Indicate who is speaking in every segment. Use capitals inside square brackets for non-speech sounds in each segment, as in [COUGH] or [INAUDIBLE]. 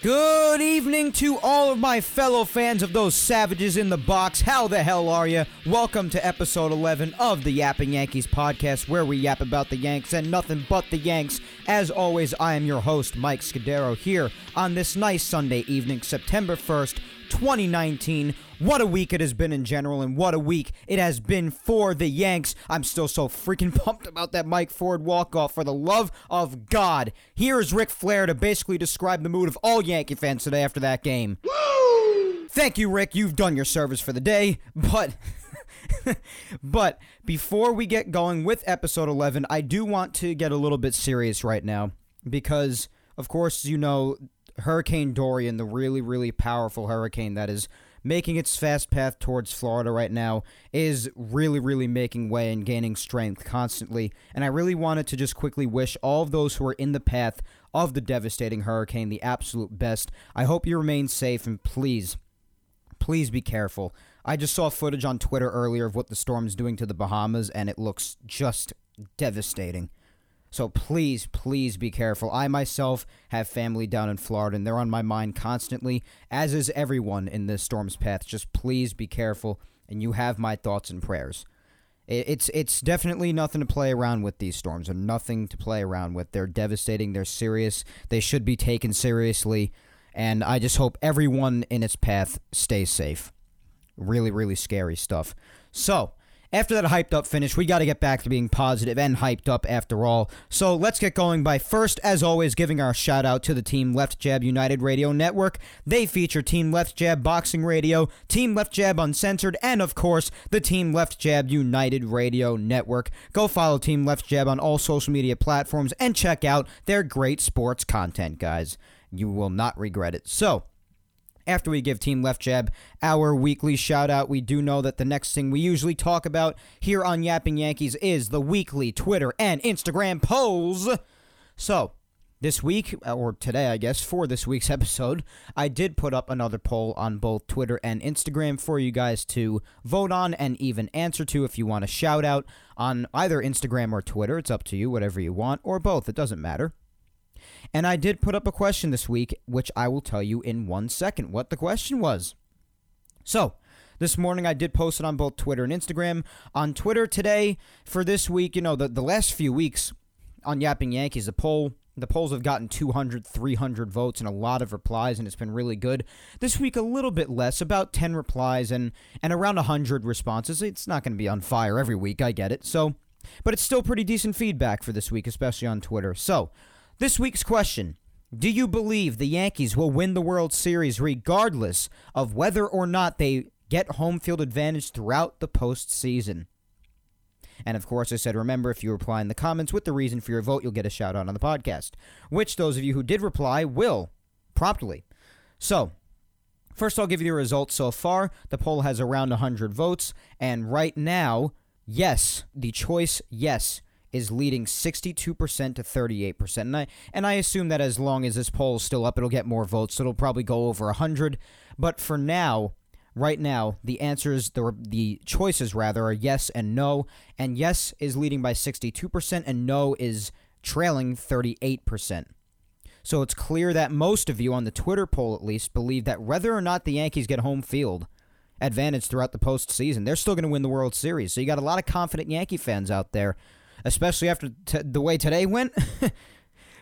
Speaker 1: Good evening to all of my fellow fans of those savages in the box. How the hell are you? Welcome to episode 11 of the Yapping Yankees podcast, where we yap about the Yanks and nothing but the Yanks. As always, I am your host, Mike Scudero, here on this nice Sunday evening, September 1st, 2019. What a week it has been in general, and what a week it has been for the Yanks. I'm still so freaking [LAUGHS] pumped about that Mike Ford walk-off. For the love of God, here is Ric Flair to basically describe the mood of all Yankee fans today after that game. Thank you, Rick. You've done your service for the day, but. [LAUGHS] but before we get going with episode 11, I do want to get a little bit serious right now because, of course, you know, Hurricane Dorian, the really, really powerful hurricane that is making its fast path towards Florida right now, is really, really making way and gaining strength constantly. And I really wanted to just quickly wish all of those who are in the path of the devastating hurricane the absolute best. I hope you remain safe and please, please be careful. I just saw footage on Twitter earlier of what the storm is doing to the Bahamas, and it looks just devastating. So please, please be careful. I myself have family down in Florida, and they're on my mind constantly, as is everyone in this storm's path. Just please be careful, and you have my thoughts and prayers. It's it's definitely nothing to play around with. These storms are nothing to play around with. They're devastating. They're serious. They should be taken seriously, and I just hope everyone in its path stays safe. Really, really scary stuff. So after that hyped up finish, we got to get back to being positive and hyped up after all. So let's get going by first, as always, giving our shout out to the Team Left Jab United Radio Network. They feature Team Left Jab Boxing Radio, Team Left Jab Uncensored, and of course, the Team Left Jab United Radio Network. Go follow Team Left Jab on all social media platforms and check out their great sports content, guys. You will not regret it. So, after we give Team Left Jab our weekly shout out, we do know that the next thing we usually talk about here on Yapping Yankees is the weekly Twitter and Instagram polls. So, this week, uh, or today, I guess, for this week's [LAUGHS] episode, I did put up another poll on both Twitter and Instagram for you guys to vote on and even answer to if you want a shout out on either Instagram or Twitter. It's up to you, whatever you want, or both. It doesn't matter. And I did put up a question this week, which I will tell you in one second what the question was. So, this morning I did post it on both Twitter and Instagram. On Twitter today, for this week, you know, the, the last few weeks on Yapping Yankees, the poll. The polls have gotten 200, 300 votes and a lot of replies, and it's been really good. This week, a little bit less, about 10 replies and, and around 100 responses. It's not going to be on fire every week, I get it. So, but it's still pretty decent feedback for this week, especially on Twitter. So, this week's question Do you believe the Yankees will win the World Series regardless of whether or not they get home field advantage throughout the postseason? And of course, I said, remember, if you reply in the comments with the reason for your vote, you'll get a shout out on the podcast, which those of you who did reply will promptly. So, first, I'll give you the results so far. The poll has around 100 votes, and right now, yes, the choice yes is leading 62% to 38%. And I, and I assume that as long as this poll is still up, it'll get more votes. So it'll probably go over 100. But for now, right now, the answers, the, the choices rather, are yes and no. And yes is leading by 62%, and no is trailing 38%. So it's clear that most of you on the Twitter poll, at least, believe that whether or not the Yankees get home field advantage throughout the postseason, they're still going to win the World Series. So you got a lot of confident Yankee fans out there especially after t- the way today went. [LAUGHS]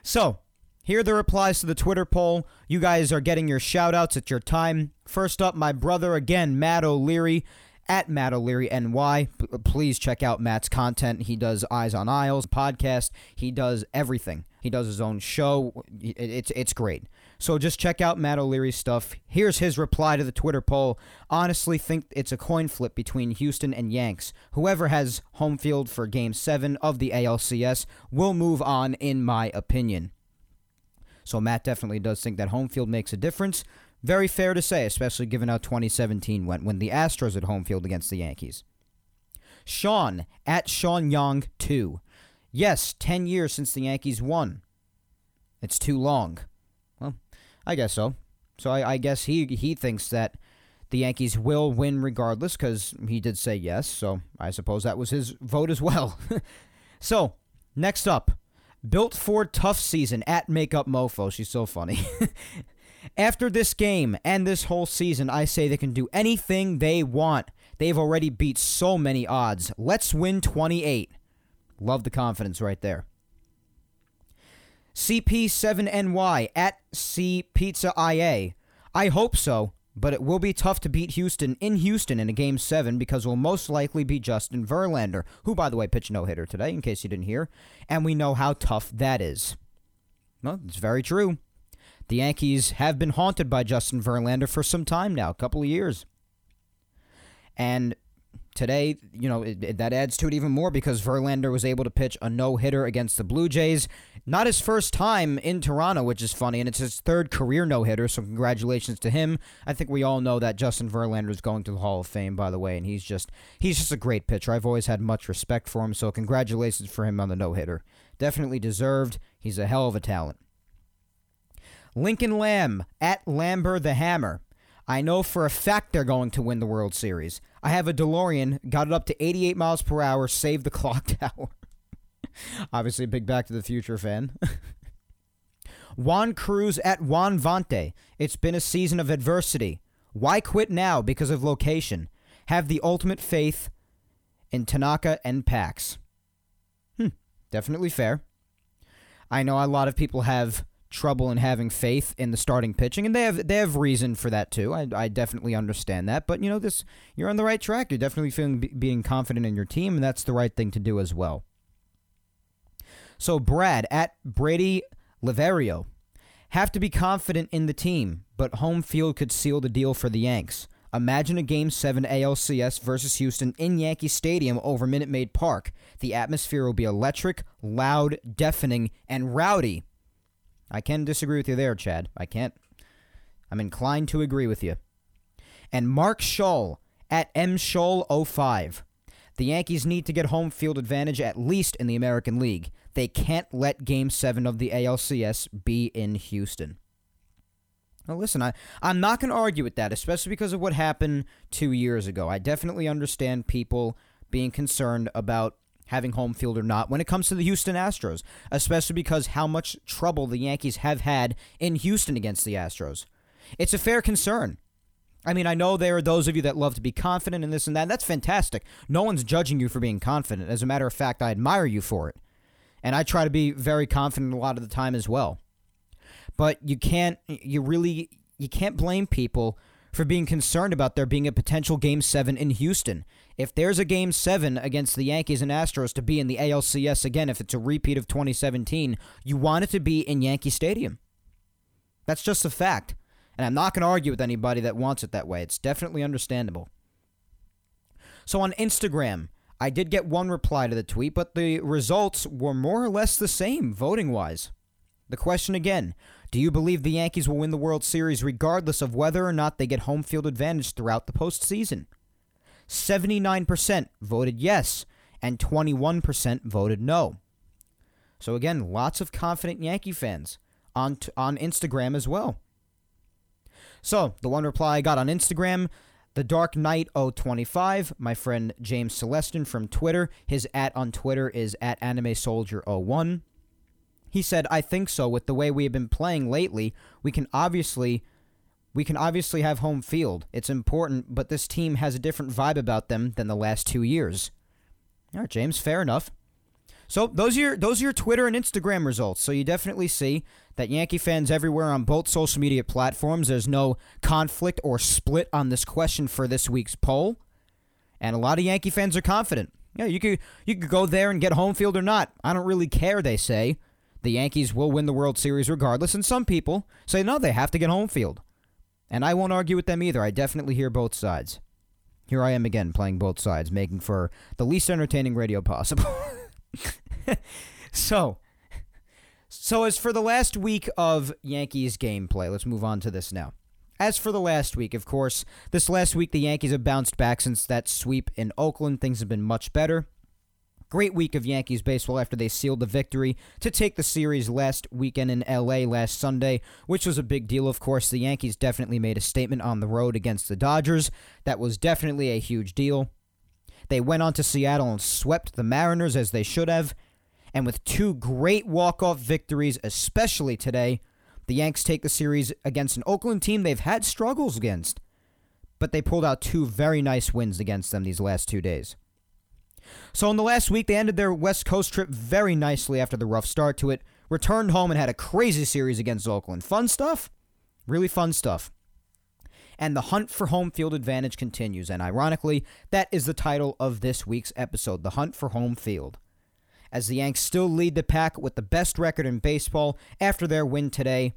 Speaker 1: so, here are the replies to the Twitter poll. You guys are getting your shout outs at your time. First up, my brother again, Matt O'Leary at Matt O'Leary NY. P- please check out Matt's content. He does Eyes on Isles podcast. He does everything. He does his own show. It's it's great. So just check out Matt O'Leary's stuff. Here's his reply to the Twitter poll. Honestly, think it's a coin flip between Houston and Yanks. Whoever has home field for Game Seven of the ALCS will move on, in my opinion. So Matt definitely does think that home field makes a difference. Very fair to say, especially given how 2017 went when the Astros at home field against the Yankees. Sean at Sean Young 2. Yes, 10 years since the Yankees won. It's too long. I guess so. So I, I guess he he thinks that the Yankees will win regardless because he did say yes. So I suppose that was his vote as well. [LAUGHS] so next up, built for tough season at Makeup Mofo. She's so funny. [LAUGHS] After this game and this whole season, I say they can do anything they want. They've already beat so many odds. Let's win 28. Love the confidence right there. CP7NY at C Pizza IA. I hope so, but it will be tough to beat Houston in Houston in a game seven because it will most likely be Justin Verlander, who, by the way, pitched no hitter today, in case you didn't hear, and we know how tough that is. Well, it's very true. The Yankees have been haunted by Justin Verlander for some time now, a couple of years. And today, you know, it, it, that adds to it even more because Verlander was able to pitch a no hitter against the Blue Jays. Not his first time in Toronto, which is funny, and it's his third career no hitter, so congratulations to him. I think we all know that Justin Verlander is going to the Hall of Fame, by the way, and he's just he's just a great pitcher. I've always had much respect for him, so congratulations for him on the no hitter. Definitely deserved. He's a hell of a talent. Lincoln Lamb at Lamber the Hammer. I know for a fact they're going to win the World Series. I have a DeLorean, got it up to 88 miles per hour, saved the [LAUGHS] clock tower. Obviously, a big Back to the Future fan. [LAUGHS] Juan Cruz at Juan Vante. It's been a season of adversity. Why quit now because of location? Have the ultimate faith in Tanaka and Pax. Hmm, definitely fair. I know a lot of people have trouble in having faith in the starting pitching, and they have they have reason for that too. I, I definitely understand that, but you know this you're on the right track. You're definitely feeling being confident in your team, and that's the right thing to do as well. So Brad at Brady Liverio have to be confident in the team, but home field could seal the deal for the Yanks. Imagine a Game 7 ALCS versus Houston in Yankee Stadium over Minute Maid Park. The atmosphere will be electric, loud, deafening, and rowdy. I can disagree with you there, Chad. I can't. I'm inclined to agree with you. And Mark Scholl at M mscholl05. The Yankees need to get home field advantage at least in the American League. They can't let Game 7 of the ALCS be in Houston. Now, listen, I, I'm not going to argue with that, especially because of what happened two years ago. I definitely understand people being concerned about having home field or not when it comes to the Houston Astros, especially because how much trouble the Yankees have had in Houston against the Astros. It's a fair concern. I mean, I know there are those of you that love to be confident in this and that. And that's fantastic. No one's judging you for being confident. As a matter of fact, I admire you for it. And I try to be very confident a lot of the time as well. But you can't, you really, you can't blame people for being concerned about there being a potential Game 7 in Houston. If there's a Game 7 against the Yankees and Astros to be in the ALCS again, if it's a repeat of 2017, you want it to be in Yankee Stadium. That's just a fact. And I'm not going to argue with anybody that wants it that way. It's definitely understandable. So on Instagram, I did get one reply to the tweet, but the results were more or less the same voting wise. The question again do you believe the Yankees will win the World Series regardless of whether or not they get home field advantage throughout the postseason? 79% voted yes, and 21% voted no. So again, lots of confident Yankee fans on t- on Instagram as well. So the one reply I got on Instagram, the Dark Knight 025, my friend James Celestin from Twitter. His at on Twitter is at Anime Soldier 01. He said, I think so. With the way we have been playing lately, we can obviously we can obviously have home field. It's important, but this team has a different vibe about them than the last two years. All right, James, fair enough. So those are your those are your Twitter and Instagram results. So you definitely see that Yankee fans everywhere on both social media platforms. There's no conflict or split on this question for this week's poll, and a lot of Yankee fans are confident. Yeah, you could you could go there and get home field or not. I don't really care. They say the Yankees will win the World Series regardless, and some people say no, they have to get home field. And I won't argue with them either. I definitely hear both sides. Here I am again playing both sides, making for the least entertaining radio possible. [LAUGHS] so, So, as for the last week of Yankees gameplay, let's move on to this now. As for the last week, of course, this last week the Yankees have bounced back since that sweep in Oakland. Things have been much better. Great week of Yankees baseball after they sealed the victory to take the series last weekend in LA last Sunday, which was a big deal, of course. The Yankees definitely made a statement on the road against the Dodgers. That was definitely a huge deal. They went on to Seattle and swept the Mariners as they should have. And with two great walk off victories, especially today, the Yanks take the series against an Oakland team they've had struggles against. But they pulled out two very nice wins against them these last two days. So in the last week, they ended their West Coast trip very nicely after the rough start to it, returned home and had a crazy series against Oakland. Fun stuff? Really fun stuff. And the hunt for home field advantage continues, and ironically, that is the title of this week's episode The Hunt for Home Field. As the Yanks still lead the pack with the best record in baseball after their win today,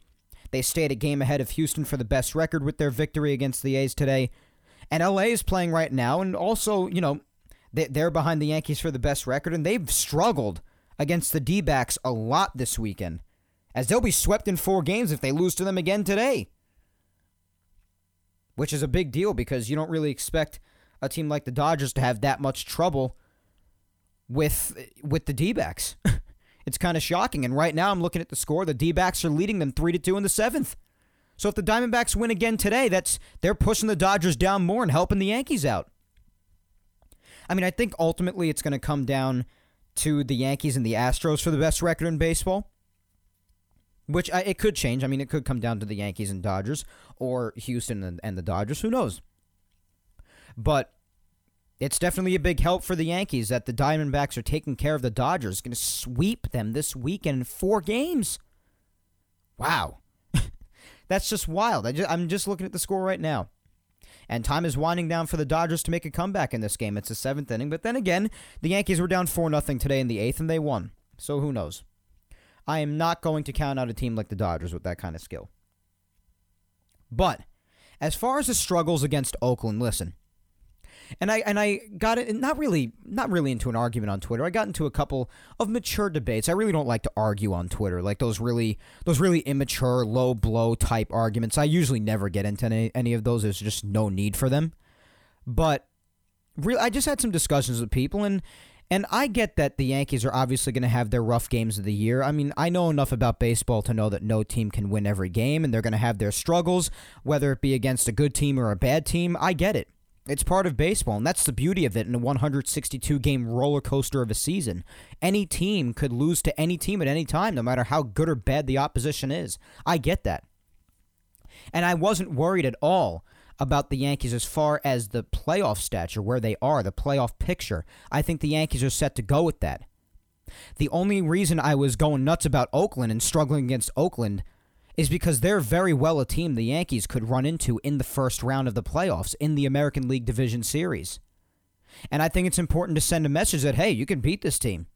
Speaker 1: they stayed a game ahead of Houston for the best record with their victory against the A's today. And LA is playing right now, and also, you know, they're behind the Yankees for the best record, and they've struggled against the D backs a lot this weekend, as they'll be swept in four games if they lose to them again today. Which is a big deal because you don't really expect a team like the Dodgers to have that much trouble with with the D backs. [LAUGHS] it's kind of shocking. And right now I'm looking at the score. The D backs are leading them three to two in the seventh. So if the Diamondbacks win again today, that's they're pushing the Dodgers down more and helping the Yankees out. I mean, I think ultimately it's going to come down to the Yankees and the Astros for the best record in baseball. Which I, it could change. I mean, it could come down to the Yankees and Dodgers, or Houston and, and the Dodgers. Who knows? But it's definitely a big help for the Yankees that the Diamondbacks are taking care of the Dodgers. Going to sweep them this weekend in four games. Wow. [LAUGHS] That's just wild. I I'm just looking at the score right now. And time is winding down for the Dodgers to make a comeback in this game. It's the seventh inning. But then again, the Yankees were down 4 0 today in the eighth, and they won. So who knows? I am not going to count out a team like the Dodgers with that kind of skill. But as far as the struggles against Oakland, listen, and I and I got it not really not really into an argument on Twitter. I got into a couple of mature debates. I really don't like to argue on Twitter, like those really those really immature, low blow type arguments. I usually never get into any, any of those. There's just no need for them. But really, I just had some discussions with people and. And I get that the Yankees are obviously going to have their rough games of the year. I mean, I know enough about baseball to know that no team can win every game, and they're going to have their struggles, whether it be against a good team or a bad team. I get it. It's part of baseball, and that's the beauty of it in a 162 game roller coaster of a season. Any team could lose to any team at any time, no matter how good or bad the opposition is. I get that. And I wasn't worried at all about the Yankees as far as the playoff stature, where they are, the playoff picture. I think the Yankees are set to go with that. The only reason I was going nuts about Oakland and struggling against Oakland is because they're very well a team the Yankees could run into in the first round of the playoffs in the American League Division Series. And I think it's important to send a message that, hey, you can beat this team.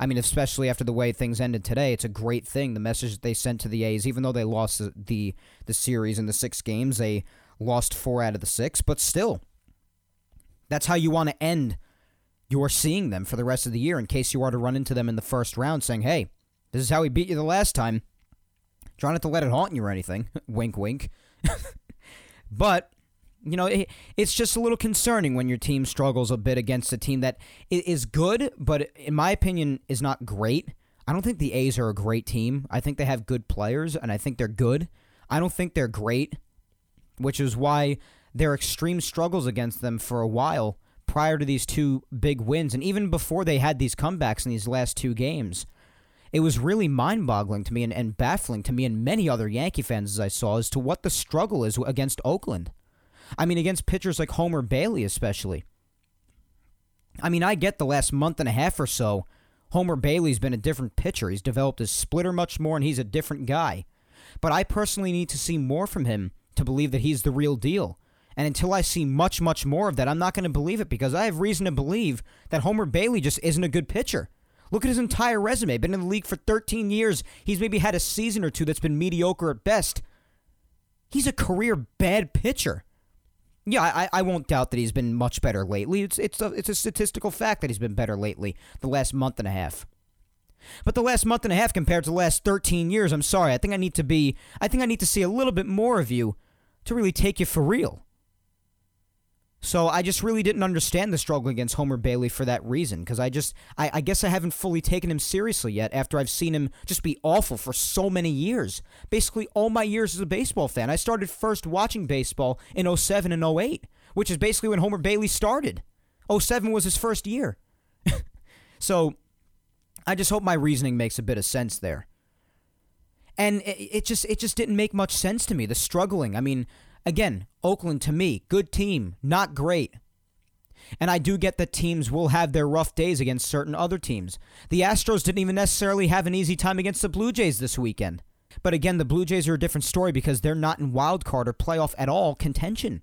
Speaker 1: I mean, especially after the way things ended today, it's a great thing. The message that they sent to the A's, even though they lost the, the, the series in the six games, they lost four out of the six, but still, that's how you want to end your seeing them for the rest of the year in case you are to run into them in the first round saying, hey, this is how we beat you the last time. Try not to let it haunt you or anything. [LAUGHS] wink, wink. [LAUGHS] but you know, it, it's just a little concerning when your team struggles a bit against a team that is good, but in my opinion, is not great. I don't think the A's are a great team. I think they have good players, and I think they're good. I don't think they're great, which is why their extreme struggles against them for a while prior to these two big wins, and even before they had these comebacks in these last two games it was really mind boggling to me and, and baffling to me and many other Yankee fans as I saw as to what the struggle is against Oakland. I mean, against pitchers like Homer Bailey, especially. I mean, I get the last month and a half or so, Homer Bailey's been a different pitcher. He's developed his splitter much more, and he's a different guy. But I personally need to see more from him to believe that he's the real deal. And until I see much, much more of that, I'm not going to believe it because I have reason to believe that Homer Bailey just isn't a good pitcher. Look at his entire resume. Been in the league for 13 years. He's maybe had a season or two that's been mediocre at best. He's a career bad pitcher. Yeah, I, I won't doubt that he's been much better lately. It's it's a, it's a statistical fact that he's been better lately the last month and a half. But the last month and a half compared to the last 13 years, I'm sorry. I think I need to be I think I need to see a little bit more of you to really take you for real. So I just really didn't understand the struggle against Homer Bailey for that reason, because I just I, I guess I haven't fully taken him seriously yet after I've seen him just be awful for so many years. Basically all my years as a baseball fan. I started first watching baseball in 07 and 08, which is basically when Homer Bailey started. 07 was his first year. [LAUGHS] so I just hope my reasoning makes a bit of sense there. And it, it just it just didn't make much sense to me. The struggling. I mean, again, Oakland to me, good team, not great. And I do get that teams will have their rough days against certain other teams. The Astros didn't even necessarily have an easy time against the Blue Jays this weekend. But again, the Blue Jays are a different story because they're not in wild card or playoff at all contention.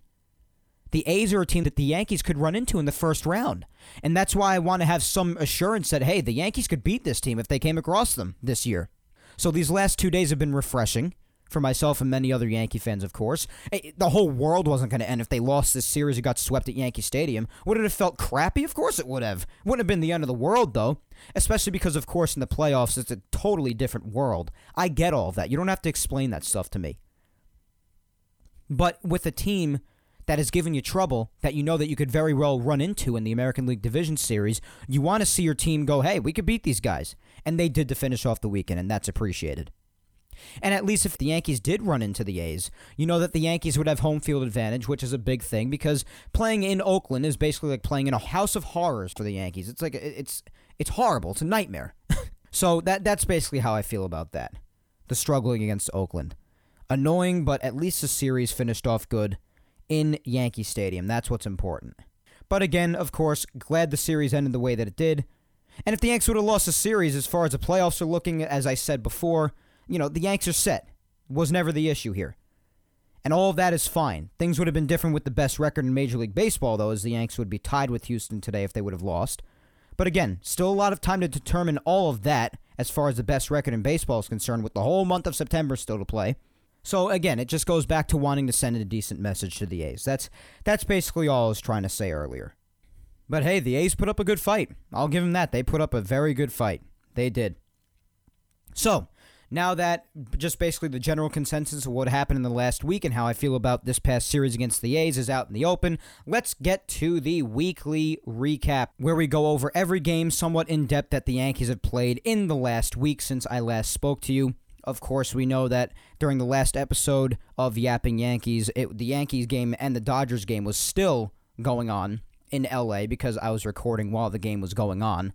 Speaker 1: The A's are a team that the Yankees could run into in the first round. And that's why I want to have some assurance that, hey, the Yankees could beat this team if they came across them this year. So these last two days have been refreshing for myself and many other Yankee fans, of course. Eh, the whole world wasn't going to end if they lost this series and got swept at Yankee Stadium. Would it have felt crappy? Of course it would have. Wouldn't have been the end of the world, though. Especially because, of course, in the playoffs, it's a totally different world. I get all of that. You don't have to explain that stuff to me. But with a team that has given you trouble that you know that you could very well run into in the American League Division Series, you want to see your team go, hey, we could beat these guys. And they did to finish off the weekend, and that's appreciated. And at least if the Yankees did run into the A's, you know that the Yankees would have home field advantage, which is a big thing because playing in Oakland is basically like playing in a house of horrors for the Yankees. It's like it's it's horrible. It's a nightmare. [LAUGHS] so that that's basically how I feel about that. The struggling against Oakland. Annoying, but at least the series finished off good in Yankee Stadium. That's what's important. But again, of course, glad the series ended the way that it did. And if the Yanks would have lost the series as far as the playoffs are looking, as I said before, you know, the Yanks are set. Was never the issue here. And all of that is fine. Things would have been different with the best record in Major League Baseball, though, as the Yanks would be tied with Houston today if they would have lost. But again, still a lot of time to determine all of that as far as the best record in baseball is concerned, with the whole month of September still to play. So again, it just goes back to wanting to send a decent message to the A's. That's that's basically all I was trying to say earlier. But hey, the A's put up a good fight. I'll give them that. They put up a very good fight. They did. So, now that just basically the general consensus of what happened in the last week and how I feel about this past series against the A's is out in the open, let's get to the weekly recap where we go over every game somewhat in depth that the Yankees have played in the last week since I last spoke to you. Of course, we know that during the last episode of Yapping Yankees, it, the Yankees game and the Dodgers game was still going on in LA because I was recording while the game was going on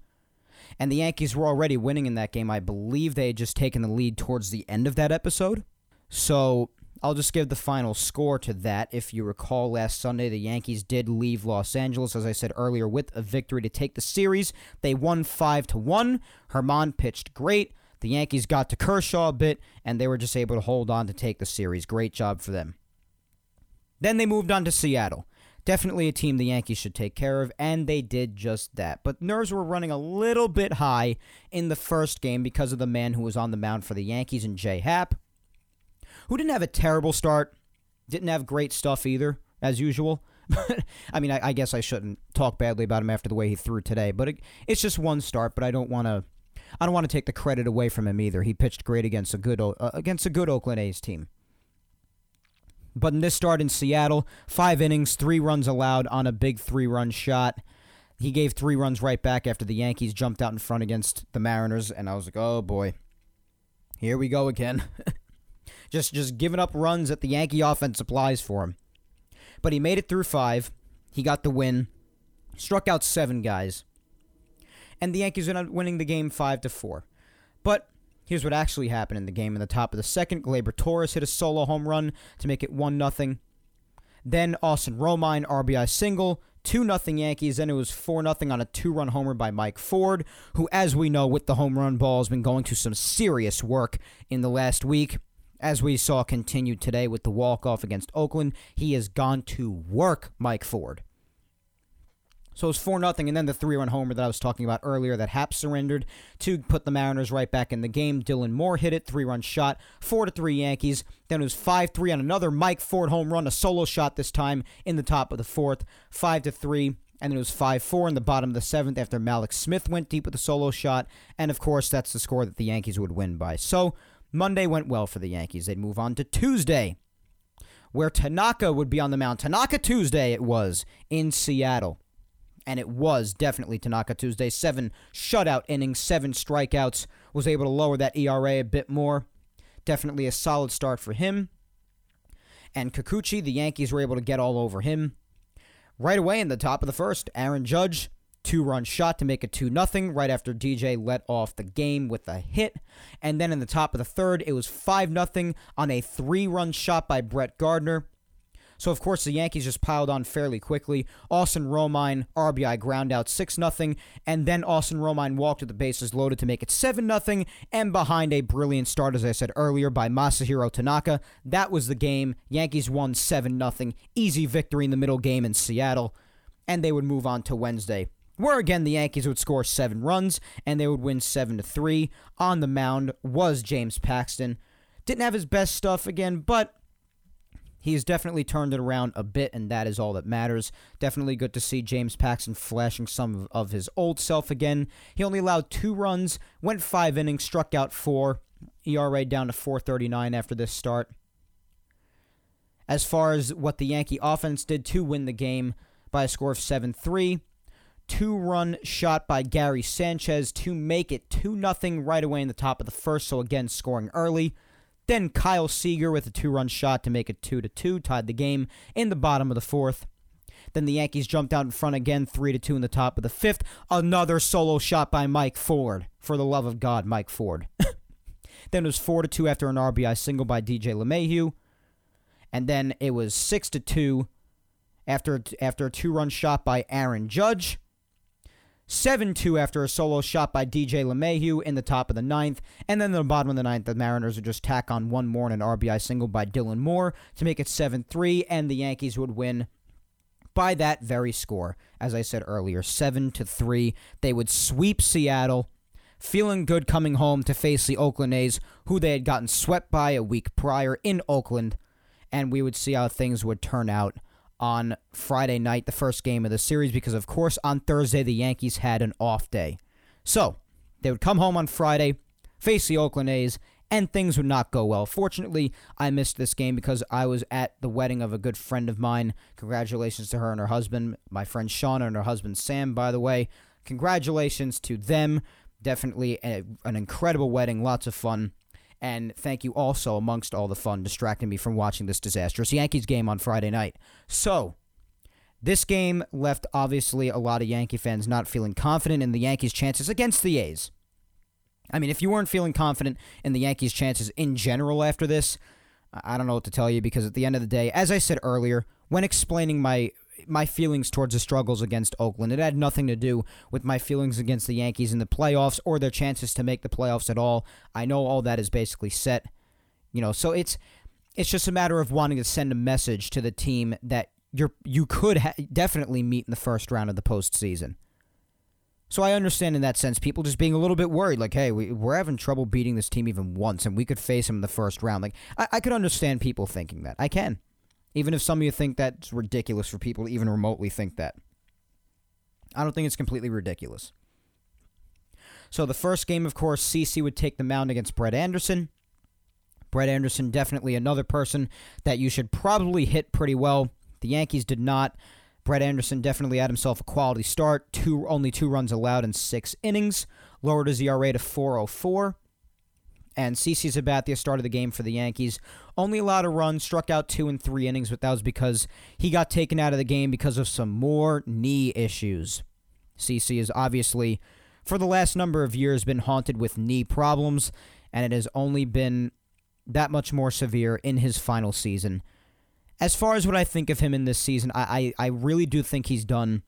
Speaker 1: and the Yankees were already winning in that game. I believe they had just taken the lead towards the end of that episode. So I'll just give the final score to that. If you recall, last Sunday, the Yankees did leave Los Angeles, as I said earlier, with a victory to take the series. They won 5 to 1. Germán pitched great. The Yankees got to Kershaw a bit, and they were just able to hold on to take the series. Great job for them. Then they moved on to Seattle. Definitely a team the Yankees should take care of, and they did just that. But nerves were running a little bit high in the first game because of the man who was on the mound for the Yankees and Jay Happ, who didn't have a terrible start, didn't have great stuff either, as usual. [LAUGHS] I mean, I, I, guess I shouldn't talk badly about him after the way he threw today. But it, it's just one start. But I don't want to, I don't want to take the credit away from him either. He pitched great against a good uh, against a good Oakland A's team. But in this start in Seattle, five innings, three runs allowed on a big three run shot. He gave three runs right back after the Yankees jumped out in front against the Mariners, and I was like, oh boy, here we go again. [LAUGHS] just just giving up runs that the Yankee offense supplies for him. But he made it through five. He got the win, struck out seven guys, and the Yankees ended up winning the game five to four. But Here's what actually happened in the game. In the top of the second, Gleyber Torres hit a solo home run to make it 1 0. Then Austin Romine, RBI single, 2 0 Yankees. Then it was 4 0 on a two run homer by Mike Ford, who, as we know, with the home run ball, has been going to some serious work in the last week. As we saw continued today with the walk off against Oakland, he has gone to work, Mike Ford. So it was 4 0, and then the three run homer that I was talking about earlier that Happ surrendered to put the Mariners right back in the game. Dylan Moore hit it, three run shot, 4 to 3 Yankees. Then it was 5 3 on another Mike Ford home run, a solo shot this time in the top of the fourth, 5 to 3. and then it was 5 4 in the bottom of the seventh after Mallex Smith went deep with a solo shot. And of course, that's the score that the Yankees would win by. So Monday went well for the Yankees. They'd move on to Tuesday, where Tanaka would be on the mound. Tanaka Tuesday, it was in Seattle. And it was definitely Tanaka Tuesday. Seven shutout innings, seven strikeouts. Was able to lower that ERA a bit more. Definitely a solid start for him. And Kikuchi, the Yankees were able to get all over him. Right away in the top of the first, Aaron Judge, two run shot to make it 2 0 right after DJ let off the game with a hit. And then in the top of the third, it was 5 0 on a three run shot by Brett Gardner. So, of course, the Yankees just piled on fairly quickly. Austin Romine, RBI ground out 6 0, and then Austin Romine walked at the bases loaded to make it 7 0, and behind a brilliant start, as I said earlier, by Masahiro Tanaka. That was the game. Yankees won 7 0. Easy victory in the middle game in Seattle, and they would move on to Wednesday where again the Yankees would score seven runs and they would win seven to three. On the mound was James Paxton. Didn't have his best stuff again, but he's definitely turned it around a bit, and that is all that matters. Definitely good to see James Paxton flashing some of his old self again. He only allowed two runs, went five innings, struck out four. ERA down to 439 after this start. As far as what the Yankee offense did to win the game by a score of 7 3, two run shot by Gary Sanchez to make it 2 0 right away in the top of the first, so again scoring early. Then Kyle Seager with a two run shot to make it 2 to 2, tied the game in the bottom of the fourth. Then the Yankees jumped out in front again, 3 to 2 in the top of the fifth. Another solo shot by Mike Ford. For the love of God, Mike Ford. [LAUGHS] then it was 4 to 2 after an RBI single by DJ LeMahieu. And then it was 6 to 2 after, after a two run shot by Aaron Judge. 7 2 after a solo shot by DJ LeMahieu in the top of the ninth. And then the bottom of the ninth, the Mariners would just tack on one more and an RBI single by Dylan Moore to make it 7 3, and the Yankees would win by that very score. As I said earlier, 7 to 3. They would sweep Seattle. Feeling good coming home to face the Oakland A's, who they had gotten swept by a week prior in Oakland, and we would see how things would turn out on Friday night, the first game of the series, because of course on Thursday the Yankees had an off day. So they would come home on Friday, face the Oakland A's, and things would not go well. Fortunately, I missed this game because I was at the wedding of a good friend of mine. Congratulations to her and her husband, my friend Shauna and her husband Sam, by the way. Congratulations to them. Definitely a, an incredible wedding, lots of fun. And thank you also, amongst all the fun, distracting me from watching this disastrous Yankees game on Friday night. So, this game left obviously a lot of Yankee fans not feeling confident in the Yankees' chances against the A's. I mean, if you weren't feeling confident in the Yankees' chances in general after this, I don't know what to tell you because at the end of the day, as I said earlier, when explaining my my feelings towards the struggles against Oakland. It had nothing to do with my feelings against the Yankees in the playoffs or their chances to make the playoffs at all. I know all that is basically set. You know, so it's it's just a matter of wanting to send a message to the team that you're you could ha- definitely meet in the first round of the postseason. So I understand in that sense people just being a little bit worried, like, hey, we, we're having trouble beating this team even once, and we could face them in the first round. Like, I, I could understand people thinking that. I can. Even if some of you think that's ridiculous for people to even remotely think that. I don't think it's completely ridiculous. So the first game, of course, CC would take the mound against Brett Anderson. Brett Anderson, definitely another person that you should probably hit pretty well. The Yankees did not. Brett Anderson definitely had himself a quality start. Two only two runs allowed in six innings, lowered his ERA to 4.04 and CC Sabathia started the game for the Yankees. Only allowed a run, struck out two and three innings, but that was because he got taken out of the game because of some more knee issues. CC has obviously, for the last number of years, been haunted with knee problems, and it has only been that much more severe in his final season. As far as what I think of him in this season, I, I, I really do think he's done.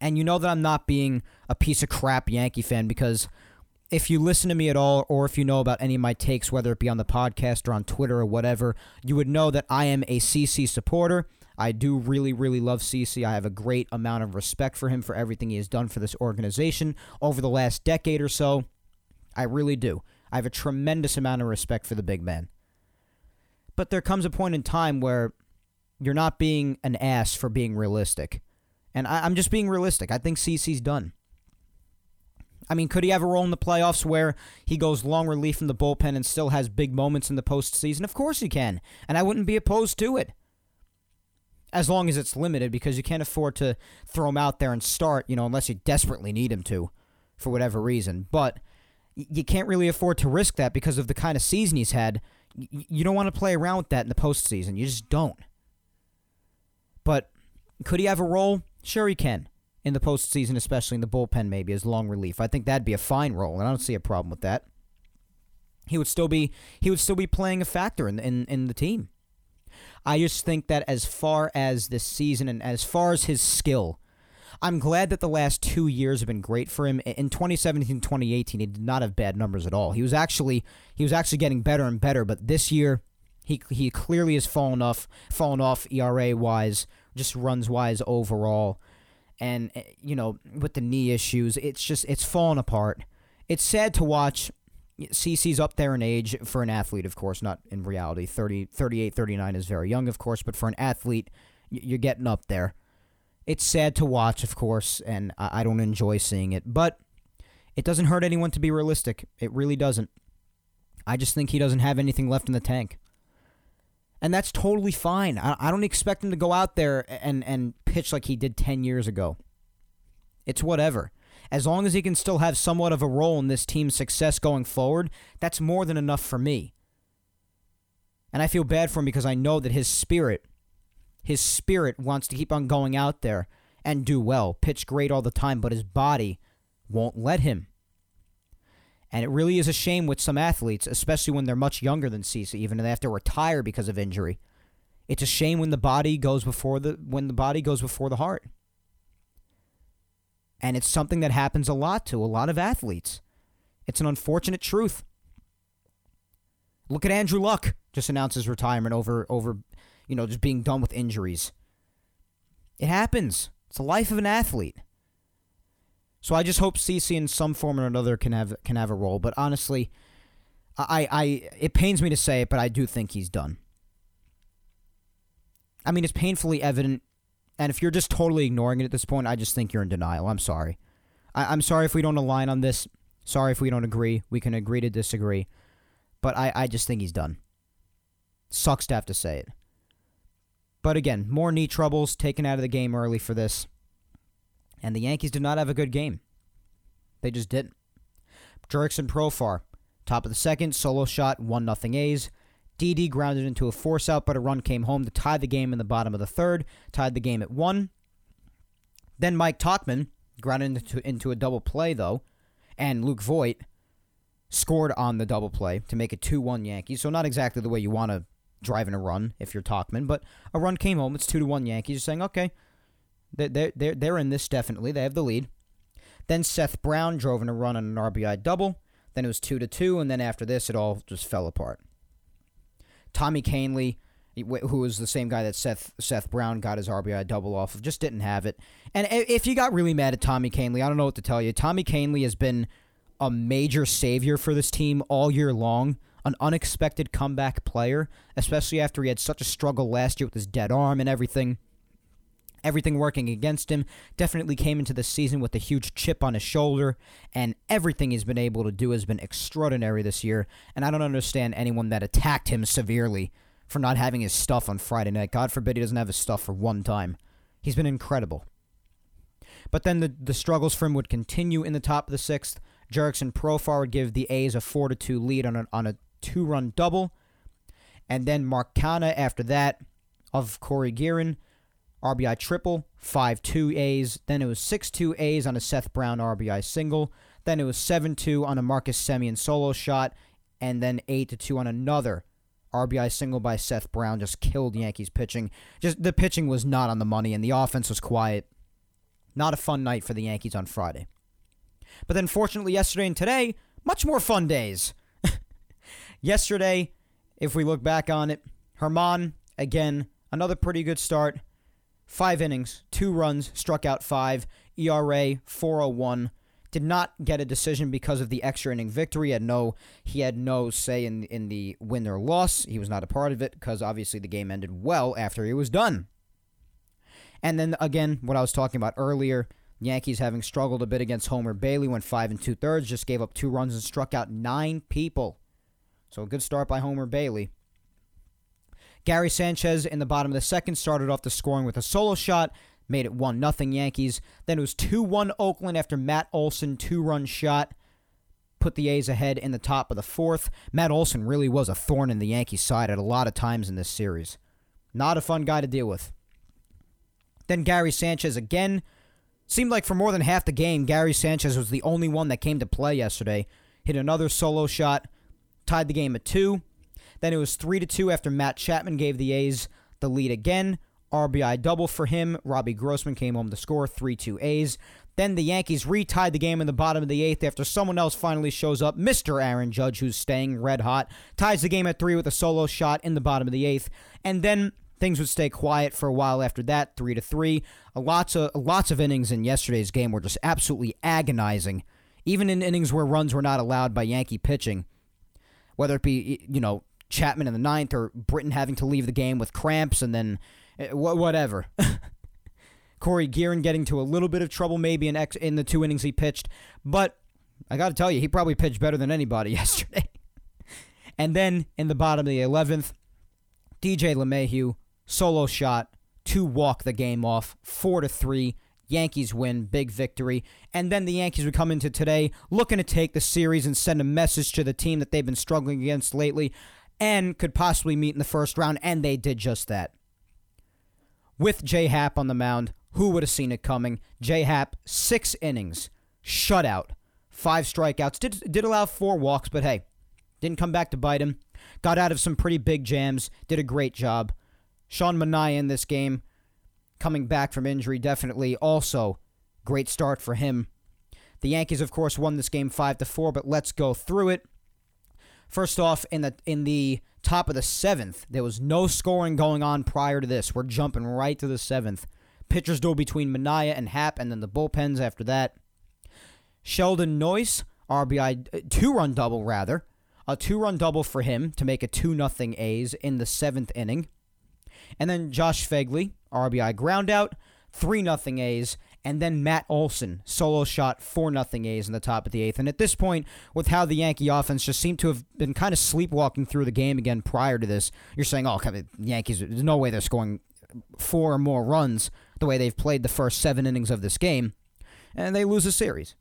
Speaker 1: And you know that I'm not being a piece of crap Yankee fan because if you listen to me at all, or if you know about any of my takes, whether it be on the podcast or on Twitter or whatever, you would know that I am a CC supporter. I do really, really love CC. I have a great amount of respect for him for everything he has done for this organization over the last decade or so. I really do. I have a tremendous amount of respect for the big man. But there comes a point in time where you're not being an ass for being realistic. And I, I'm just being realistic. I think CC's done. I mean, could he have a role in the playoffs where he goes long relief from the bullpen and still has big moments in the postseason? Of course he can. And I wouldn't be opposed to it. As long as it's limited, because you can't afford to throw him out there and start, you know, unless you desperately need him to for whatever reason. But you can't really afford to risk that because of the kind of season he's had. You don't want to play around with that in the postseason. You just don't. But could he have a role? Sure, he can in the postseason, especially in the bullpen, maybe as long relief. I think that'd be a fine role, and I don't see a problem with that. He would still be he would still be playing a factor in in, in the team. I just think that as far as this season and as far as his skill, I'm glad that the last two years have been great for him. In 2017, 2018, he did not have bad numbers at all. He was actually he was actually getting better and better. But this year, he he clearly has fallen off fallen off ERA wise, just runs wise overall and eh, you know with the knee issues, it's just it's falling apart. It's sad to watch. CC's up there in age for an athlete, of course, not in reality. 30, 38, 39 is very young, of course, but for an athlete, you're getting up there. It's sad to watch, of course, and I don't enjoy seeing it, but it doesn't hurt anyone to be realistic. It really doesn't. I just think he doesn't have anything left in the tank and that's totally fine. I, I don't expect him to go out there and and pitch like he did ten years ago. It's whatever. As long as he can still have somewhat of a role in this team's success going forward, that's more than enough for me. And I feel bad for him because I know that his spirit, his spirit wants to keep on going out there and do well, pitch great all the time, but his body won't let him. And it really is a shame with some athletes, especially when they're much younger than CC, even and they have to retire because of injury. It's a shame when the body goes before the when the body goes before the heart. And it's something that happens a lot to a lot of athletes. It's an unfortunate truth. Look at Andrew Luck just announced his retirement over over you know just being done with injuries. It happens. It's the life of an athlete. So I just hope CC in some form or another can have can have a role. But honestly, I I it pains me to say it, but I do think he's done. I mean, it's painfully evident, and if you're just totally ignoring it at this point, I just think you're in denial. I'm sorry. I, I'm sorry if we don't align on this. Sorry if we don't agree. We can agree to disagree. But I, I just think he's done. Sucks to have to say it. But again, more knee troubles taken out of the game early for this. And the Yankees did not have a good game. They just didn't. Jurickson Profar, top of the second, solo shot, 1 0 A's. Didi grounded into a force out, but a run came home to tie the game in the bottom of the third, tied the game at 1. Then Mike Tauchman grounded into, into a double play, though, and Luke Voit scored on the double play to make it 2 1 Yankees. So, not exactly the way you want to drive in a run if you're Tauchman, but a run came home. It's 2 1 Yankees. You're saying, okay, they're, they're, they're in this definitely. They have the lead. Then Seth Brown drove in a run on an RBI double. Then it was 2 to 2, and then after this, it all just fell apart. Tommy Kahnle, who was the same guy that Seth Seth Brown got his RBI double off of, just didn't have it. And if you got really mad at Tommy Kahnle, I don't know what to tell you. Tommy Kahnle has been a major savior for this team all year long, an unexpected comeback player, especially after he had such a struggle last year with his dead arm and everything everything working against him. Definitely came into the season with a huge chip on his shoulder, and everything he's been able to do has been extraordinary this year. And I don't understand anyone that attacked him severely for not having his stuff on Friday night. God forbid he doesn't have his stuff for one time. He's been incredible. But then the, the struggles for him would continue in the top of the sixth. Jurickson Profar would give the A's a 4 to 2 lead on a, on a two run double. And then Mark Canha after that of Corey Gearin RBI triple, 5 2 A's. Then it was 6 2 A's on a Seth Brown RBI single. Then it was 7 2 on a Marcus Semien solo shot. And then 8 2 on another RBI single by Seth Brown. Just killed Yankees pitching. Just The pitching was not on the money, and the offense was quiet. Not a fun night for the Yankees on Friday. But then, fortunately, yesterday and today, much more fun days. [LAUGHS] yesterday, if we look back on it, Germán, again, another pretty good start. Five innings, two runs, struck out five, ERA 401. Did not get a decision because of the extra inning victory. Had no he had no say in in the win or loss. He was not a part of it because obviously the game ended well after he was done. And then again, what I was talking about earlier, Yankees having struggled a bit against Homer Bailey, went five and two thirds, just gave up two runs and struck out nine people. So a good start by Homer Bailey. Gary Sanchez in the bottom of the second started off the scoring with a solo shot, made it 1 nothing Yankees. Then it was 2 1 Oakland after Matt Olson two run shot put the A's ahead in the top of the fourth. Matt Olson really was a thorn in the Yankees side at a lot of times in this series. Not a fun guy to deal with. Then Gary Sanchez again. Seemed like for more than half the game, Gary Sanchez was the only one that came to play yesterday. Hit another solo shot, tied the game at two. Then it was three to two after Matt Chapman gave the A's the lead again. RBI double for him. Robbie Grossman came home to score 3 2 A's. Then the Yankees retied the game in the bottom of the eighth after someone else finally shows up. Mr. Aaron Judge, who's staying red hot, ties the game at three with a solo shot in the bottom of the eighth. And then things would stay quiet for a while after that, three to three. Lots of lots of innings in yesterday's game were just absolutely agonizing, even in innings where runs were not allowed by Yankee pitching. Whether it be you know Chapman in the ninth or Britton having to leave the game with cramps and then eh, whatever. [LAUGHS] Cory Gearrin getting to a little bit of trouble maybe in X in the two innings he pitched, but I got to tell you, he probably pitched better than anybody [LAUGHS] yesterday. and then in the bottom of the 11th, DJ LeMahieu solo shot to walk the game off, four to three. Yankees win, big victory. And then the Yankees would come into today looking to take the series and send a message to the team that they've been struggling against lately and could possibly meet in the first round, and they did just that. With J Happ on the mound, who would have seen it coming? J Happ, six innings, shutout, five strikeouts. Did did allow four walks, but hey, didn't come back to bite him. Got out of some pretty big jams. Did a great job. Sean Manaea in this game, coming back from injury, definitely also great start for him. The Yankees, of course, won this game five to four, but let's go through it. First off, in the in the top of the seventh, there was no scoring going on prior to this. We're jumping right to the seventh. Pitchers duel between Manaea and Happ, and then the bullpens after that. Sheldon Neuse, RBI, two run double, rather. A two run double for him to make a two nothing A's in the seventh inning. And then Josh Phegley RBI ground out, three nothing A's. And then Matt Olson, solo shot, 4 0 A's in the top of the eighth. And at this point, with how the Yankee offense just seemed to have been kind of sleepwalking through the game again prior to this, you're saying, oh, Yankees, there's no way they're scoring four or more runs the way they've played the first seven innings of this game, and they lose a series.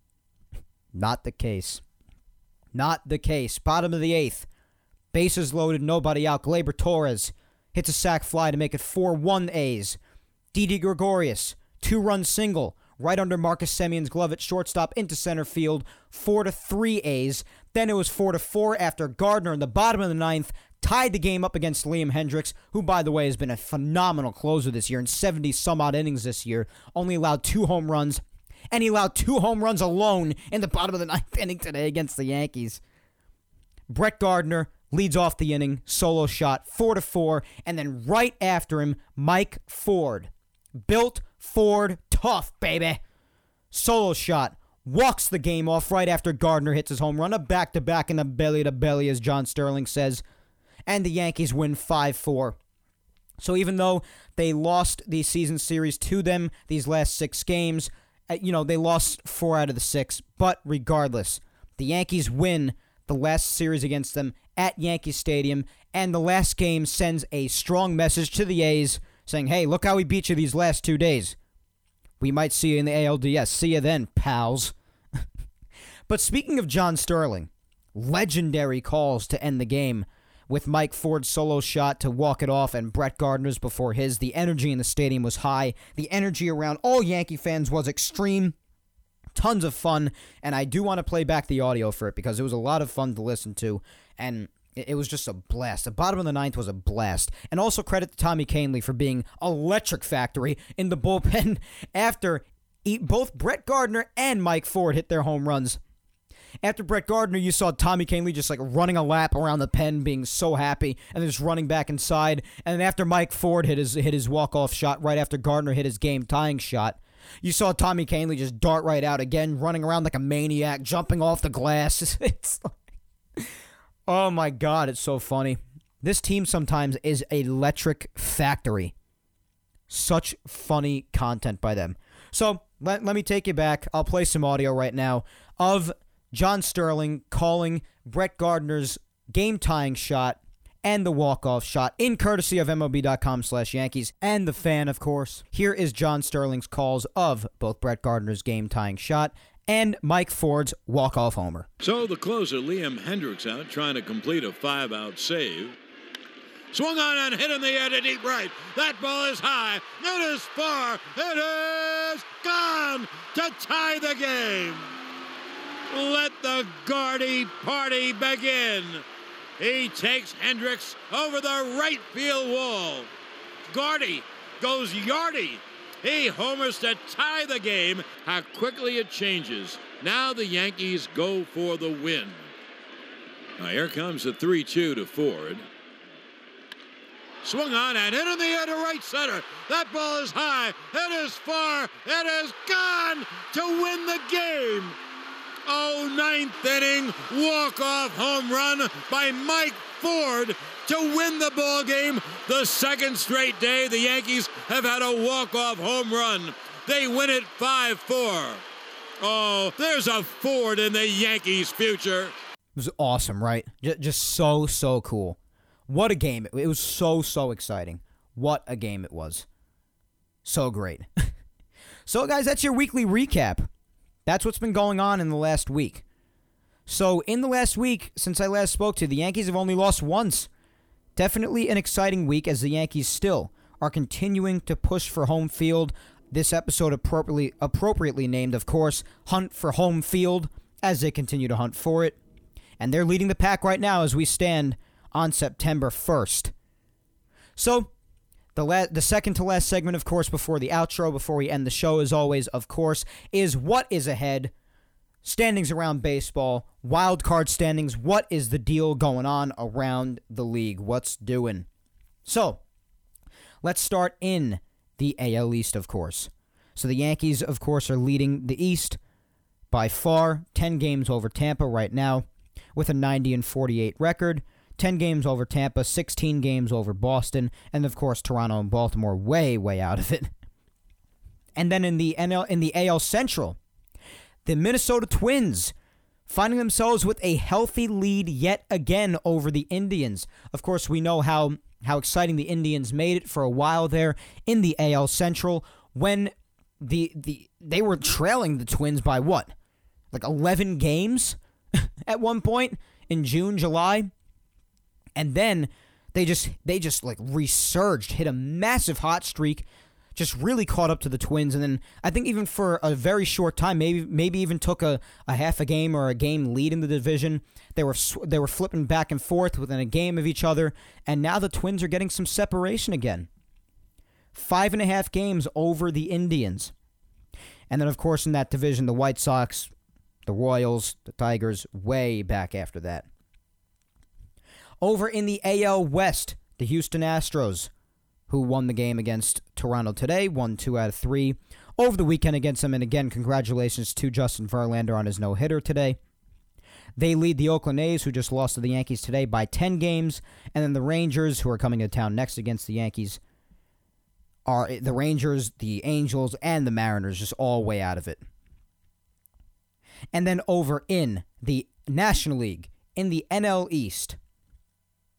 Speaker 1: Not the case. Not the case. Bottom of the eighth. Bases loaded, nobody out. Gleyber Torres hits a sac fly to make it 4 1 A's. Didi Gregorius, two run single, right under Marcus Semien's glove at shortstop into center field, 4 to 3 A's. Then it was 4 to 4 after Gardner in the bottom of the ninth tied the game up against Liam Hendriks, who, by the way, has been a phenomenal closer this year in 70 some odd innings this year. Only allowed two home runs, and he allowed two home runs alone in the bottom of the ninth [LAUGHS] inning today against the Yankees. Brett Gardner leads off the inning, solo shot, four to four, and then right after him, Mike Ford. Built Ford tough, baby. Solo shot, walks the game off right after Gardner hits his home run, a back to back in the belly to belly, as John Sterling says and the Yankees win 5 4. So even though they lost the season series to them these last six games, uh, you know, they lost four out of the six. But regardless, the Yankees win the last series against them at Yankee Stadium, and the last game sends a strong message to the A's saying, hey, look how we beat you these last two days. We might see you in the ALDS. See you then, pals. [LAUGHS] but speaking of John Sterling, legendary calls to end the game with Mike Ford's solo shot to walk it off and Brett Gardner's before his. The energy in the stadium was high. The energy around all Yankee fans was extreme. Tons of fun, and I do want to play back the audio for it because it was a lot of fun to listen to, and it was just a blast. The bottom of the ninth was a blast. And also credit to Tommy Kahnle for being electric factory in the bullpen [LAUGHS] after both Brett Gardner and Mike Ford hit their home runs after Brett Gardner, you saw Tommy Kahnle just like running a lap around the pen, being so happy, and just running back inside. And then after Mike Ford hit his hit his walk off shot, right after Gardner hit his game tying shot, you saw Tommy Kahnle just dart right out again, running around like a maniac, jumping off the glass. [LAUGHS] It's like, oh my god, it's so funny. This team sometimes is electric factory. Such funny content by them. So let, let me take you back. I'll play some audio right now of John Sterling calling Brett Gardner's game tying shot and the walk-off shot in courtesy of MLB.com slash Yankees and the fan, of course. Here is John Sterling's calls of both Brett Gardner's game-tying shot and Mike Ford's walk-off homer.
Speaker 2: So the closer, Liam Hendriks out, trying to complete a five-out save. Swung on and hit in the air to deep right. That ball is high. It is far. It is gone to tie the game. Let the Gardy party begin. He takes Hendriks over the right field wall. Gardy goes yardy. He homers to tie the game. How quickly it changes. Now the Yankees go for the win. Now here comes the 3 2 to Ford. Swung on and hit in the air to right center. That ball is high. It is far. It is gone to win the game. Oh, ninth inning walk-off home run by Mike Ford to win the ball game. The second straight day the Yankees have had a walk-off home run. They win it 5-4. Oh, there's a Ford in the Yankees' future.
Speaker 1: It was awesome, right? Just so, so cool. What a game. It was so, so exciting. What a game it was. So great. [LAUGHS] so, guys, that's your weekly recap. That's what's been going on in the last week. So, in the last week, since I last spoke to you, the Yankees have only lost once. Definitely an exciting week as the Yankees still are continuing to push for home field. This episode appropriately appropriately named, of course, Hunt for Home Field as they continue to hunt for it. And they're leading the pack right now as we stand on September 1st. So, the la- the second to last segment, of course, before the outro, before we end the show, as always, of course, is what is ahead. Standings around baseball, wild card standings. What is the deal going on around the league? What's doing? So, let's start in the AL East, of course. So the Yankees, of course, are leading the East by far, 10 games over Tampa right now, with a 90 and 48 record. 10 games over Tampa, 16 games over Boston, and of course Toronto and Baltimore way way out of it. And then in the NL in the AL Central, the Minnesota Twins finding themselves with a healthy lead yet again over the Indians. Of course, we know how how exciting the Indians made it for a while there in the AL Central when the the they were trailing the Twins by what? Like 11 games [LAUGHS] at one point in June, July. And then they just they just like resurged, hit a massive hot streak, just really caught up to the Twins, and then I think even for a very short time, maybe maybe even took a, a half a game or a game lead in the division. They were they were flipping back and forth within a game of each other, and now the Twins are getting some separation again. Five and a half games over the Indians, and then of course in that division, the White Sox, the Royals, the Tigers, way back after that. Over in the AL West, the Houston Astros, who won the game against Toronto today, won two out of three over the weekend against them. And again, congratulations to Justin Verlander on his no hitter today. They lead the Oakland A's, who just lost to the Yankees today by 10 games. And then the Rangers, who are coming to town next against the Yankees, are the Rangers, the Angels, and the Mariners just all way out of it. And then over in the National League, in the NL East,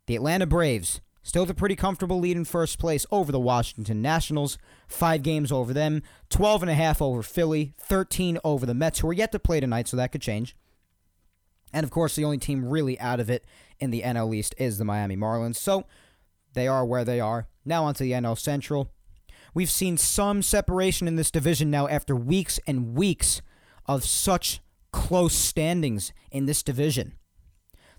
Speaker 1: the Atlanta Braves still a pretty comfortable lead in first place over the Washington Nationals. Five games over them, 12 and a half over Philly, 13 over the Mets, who are yet to play tonight, so that could change. And of course, the only team really out of it in the NL East is the Miami Marlins. So they are where they are. Now onto the NL Central. We've seen some separation in this division now after weeks and weeks of such close standings in this division.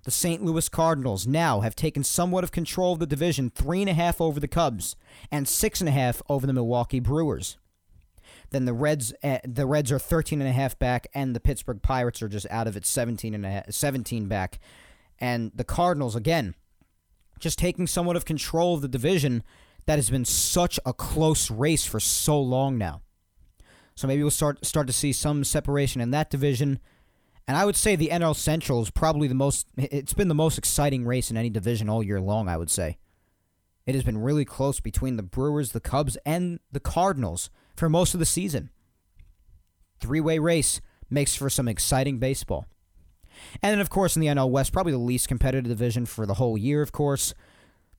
Speaker 1: The St. Louis Cardinals now have taken somewhat of control of the division, three and a half over the Cubs and six and a half over the Milwaukee Brewers. Then the Reds, uh, the Reds are 13 and a half back, and the Pittsburgh Pirates are just out of it, 17 and a half, 17 back. And the Cardinals again, just taking somewhat of control of the division that has been such a close race for so long now. So maybe we'll start start to see some separation in that division. And I would say the NL Central is probably the most. It's been the most exciting race in any division all year long. I would say. it has been really close between the Brewers, the Cubs, and the Cardinals for most of the season. Three way race makes for some exciting baseball. And then, of course, in the NL West, probably the least competitive division for the whole year, of course.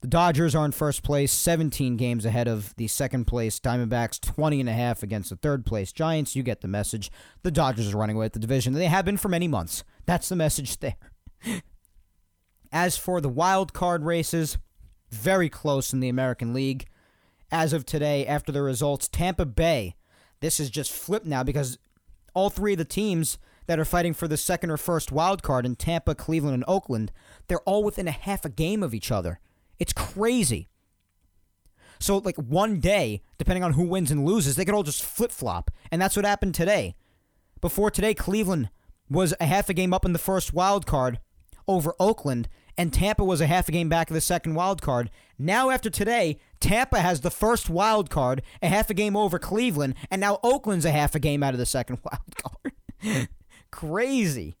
Speaker 1: The Dodgers are in first place, 17 games ahead of the second place Diamondbacks, 20 and a half against the third place Giants. You get the message. The Dodgers are running away with the division. They have been for many months. That's the message [LAUGHS] there. As for the wild card races, very close in the American League. As of today, after the results, Tampa Bay, this is just flipped now because all three of the teams that are fighting for the second or first wild card in Tampa, Cleveland, and Oakland, they're all within a half a game of each other. It's crazy. So, like one day, depending on who wins and loses, they could all just flip flop. And that's what happened today. Before today, Cleveland was a half a game up in the first wild card over Oakland, and Tampa was a half a game back of the second wild card. Now, after today, Tampa has the first wild card, a half a game over Cleveland, and now Oakland's a half a game out of the second [LAUGHS] wild card. Crazy.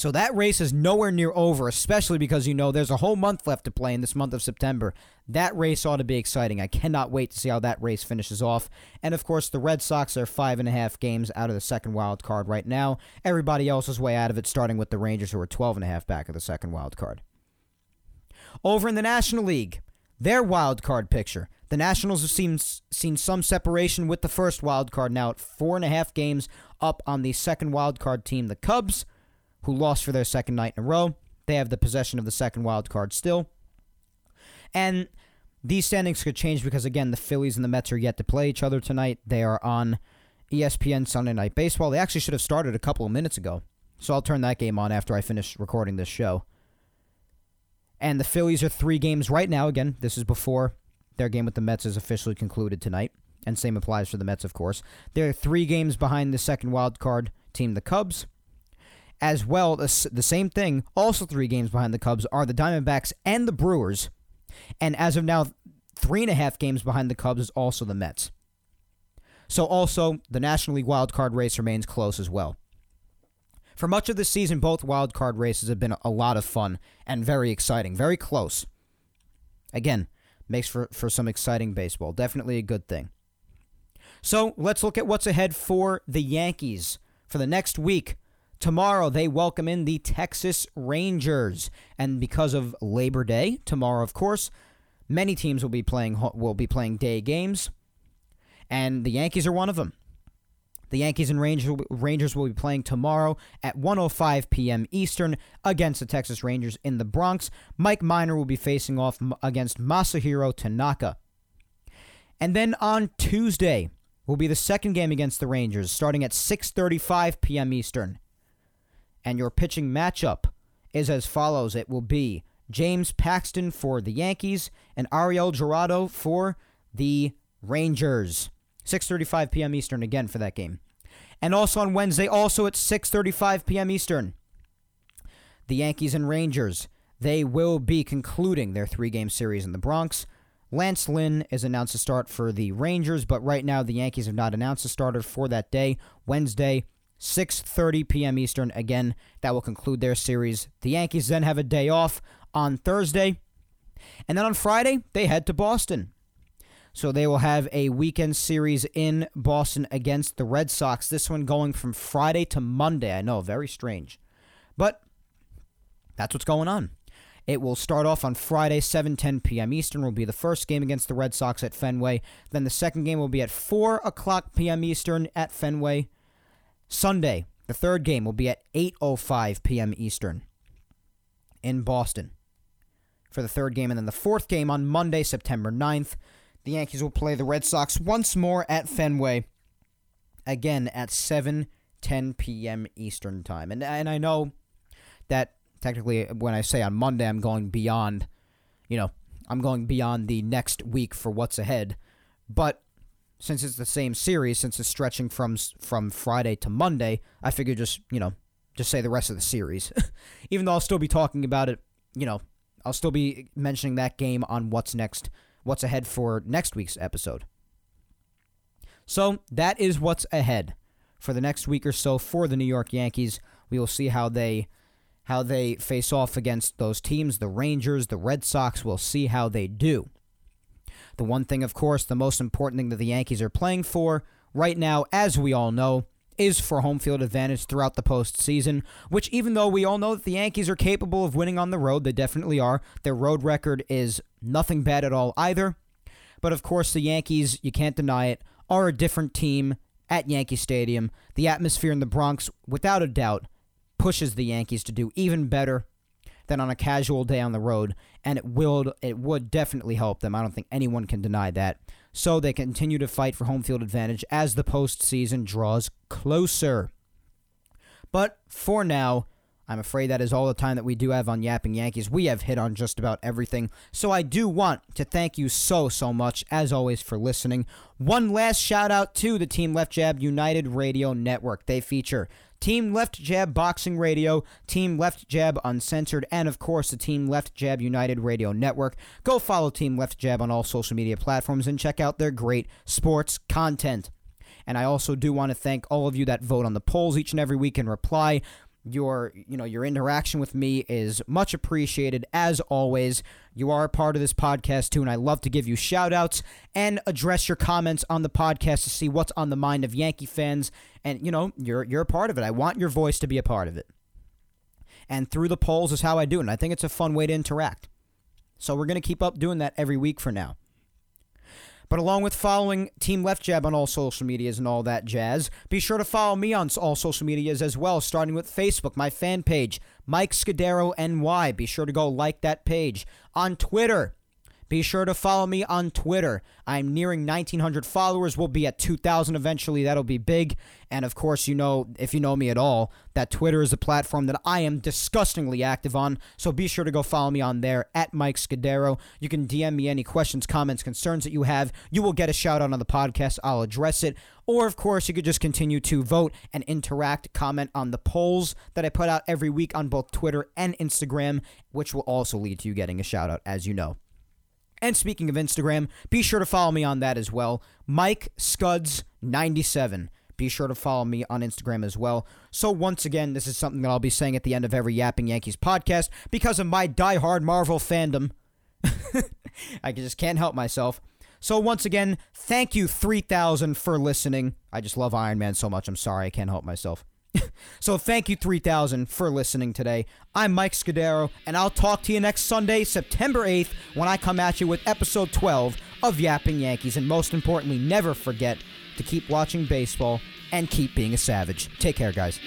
Speaker 1: So that race is nowhere near over, especially because you know there's a whole month left to play in this month of September. That race ought to be exciting. I cannot wait to see how that race finishes off. And of course, the Red Sox are five and a half games out of the second wild card right now. Everybody else is way out of it, starting with the Rangers, who are 12 and a half back of the second wild card. Over in the National League, their wild card picture. The Nationals have seen seen some separation with the first wild card now at four and a half games up on the second wild card team, the Cubs who lost for their second night in a row. They have the possession of the second wild card still. And these standings could change because, again, the Phillies and the Mets are yet to play each other tonight. They are on ESPN Sunday Night Baseball. They actually should have started a couple of minutes ago. So I'll turn that game on after I finish recording this show. And the Phillies are three games right now. Again, this is before their game with the Mets is officially concluded tonight. And same applies for the Mets, of course. They're three games behind the second wild card team, the Cubs. As well, the, the same thing, also three games behind the Cubs, are the Diamondbacks and the Brewers. And as of now, three and a half games behind the Cubs is also the Mets. So also, the National League wild card race remains close as well. For much of the season, both wild card races have been a lot of fun and very exciting, very close. Again, makes for, for some exciting baseball. Definitely a good thing. So let's look at what's ahead for the Yankees for the next week. Tomorrow they welcome in the Texas Rangers, and because of Labor Day tomorrow, of course, many teams will be playing will be playing day games, and the Yankees are one of them. The Yankees and Rangers Rangers will be playing tomorrow at 1:05 p.m. Eastern against the Texas Rangers in the Bronx. Mike Minor will be facing off against Masahiro Tanaka. And then on Tuesday will be the second game against the Rangers starting at 6:35 p.m. Eastern. And your pitching matchup is as follows it will be James Paxton for the Yankees and Ariel Jurado for the Rangers. 6:35 p.m. Eastern again for that game. And also on Wednesday also at 6:35 p.m. Eastern. The Yankees and Rangers, they will be concluding their three-game series in the Bronx. Lance Lynn is announced to start for the Rangers, but right now the Yankees have not announced a starter for that day, Wednesday, 6:30 p.m. Eastern. Again, that will conclude their series. The Yankees then have a day off on Thursday, and then on Friday they head to Boston. So they will have a weekend series in Boston against the Red Sox. This one going from Friday to Monday. I know, very strange. But that's what's going on. It will start off on Friday, 7:10 p.m. Eastern. Will be the first game against the Red Sox at Fenway. Then the second game will be at 4 o'clock p.m. Eastern at Fenway. Sunday, the third game will be at 8:05 p.m. Eastern in Boston for the third game and then the fourth game on Monday, September 9th. The Yankees will play the Red Sox once more at Fenway again at 7:10 p.m. Eastern time. And and I know that technically when I say on Monday I'm going beyond, you know, I'm going beyond the next week for what's ahead, but since it's the same series, since it's stretching from from Friday to Monday, I figure just you know just say the rest of the series, [LAUGHS] even though I'll still be talking about it. You know, I'll still be mentioning that game on what's next, what's ahead for next week's episode. So that is what's ahead for the next week or so for the New York Yankees. We will see how they how they face off against those teams, the Rangers, the Red Sox. We'll see how they do. The one thing, of course, the most important thing that the Yankees are playing for right now, as we all know, is for home field advantage throughout the postseason, which, even though we all know that the Yankees are capable of winning on the road, they definitely are. Their road record is nothing bad at all either. But of course, the Yankees, you can't deny it, are a different team at Yankee Stadium. The atmosphere in the Bronx, without a doubt, pushes the Yankees to do even better than on a casual day on the road, and it will it would definitely help them. I don't think anyone can deny that. So they continue to fight for home field advantage as the postseason draws closer. But for now, I'm afraid that is all the time that we do have on Yapping Yankees. We have hit on just about everything. So I do want to thank you so, so much, as always, for listening. One last shout out to the Team Left Jab United Radio Network. They feature Team Left Jab Boxing Radio, Team Left Jab Uncensored, and of course the Team Left Jab United Radio Network. Go follow Team Left Jab on all social media platforms and check out their great sports content. And I also do want to thank all of you that vote on the polls each and every week and reply your you know your interaction with me is much appreciated. As always you are a part of this podcast too and i love to give you shout outs and address your comments on the podcast to see what's on the mind of yankee fans. And you know you're you're a part of it. I want your voice to be a part of it. And through the polls is how i do it and i think it's a fun way to interact. So we're going to keep up doing that every week for now but along with following Team Left Jab on all social medias and all that jazz, be sure to follow me on all social medias as well, starting with Facebook, my fan page, Mike Scudero NY. Be sure to go like that page. On Twitter, be sure to follow me on Twitter. I'm nearing 1,900 followers. We'll be at 2,000 eventually. That'll be big. And of course, you know, if you know me at all, that Twitter is a platform that I am disgustingly active on. So be sure to go follow me on there at Mike Scudero. You can DM me any questions, comments, concerns that you have. You will get a shout out on the podcast. I'll address it. Or, of course, you could just continue to vote and interact, comment on the polls that I put out every week on both Twitter and Instagram, which will also lead to you getting a shout out, as you know. And speaking of Instagram, be sure to follow me on that as well. Mike Scuds97. Be sure to follow me on Instagram as well. So, once again, this is something that I'll be saying at the end of every Yapping Yankees podcast because of my die-hard Marvel fandom. [LAUGHS] I just can't help myself. So, once again, thank you 3000 for listening. I just love Iron Man so much. I'm sorry. I can't help myself. [LAUGHS] so thank you 3000 for listening today. I'm Mike Scudero and I'll talk to you next Sunday, September 8th when I come at you with episode 12 of Yapping Yankees and most importantly, never forget to keep watching baseball and keep being a savage. Take care guys.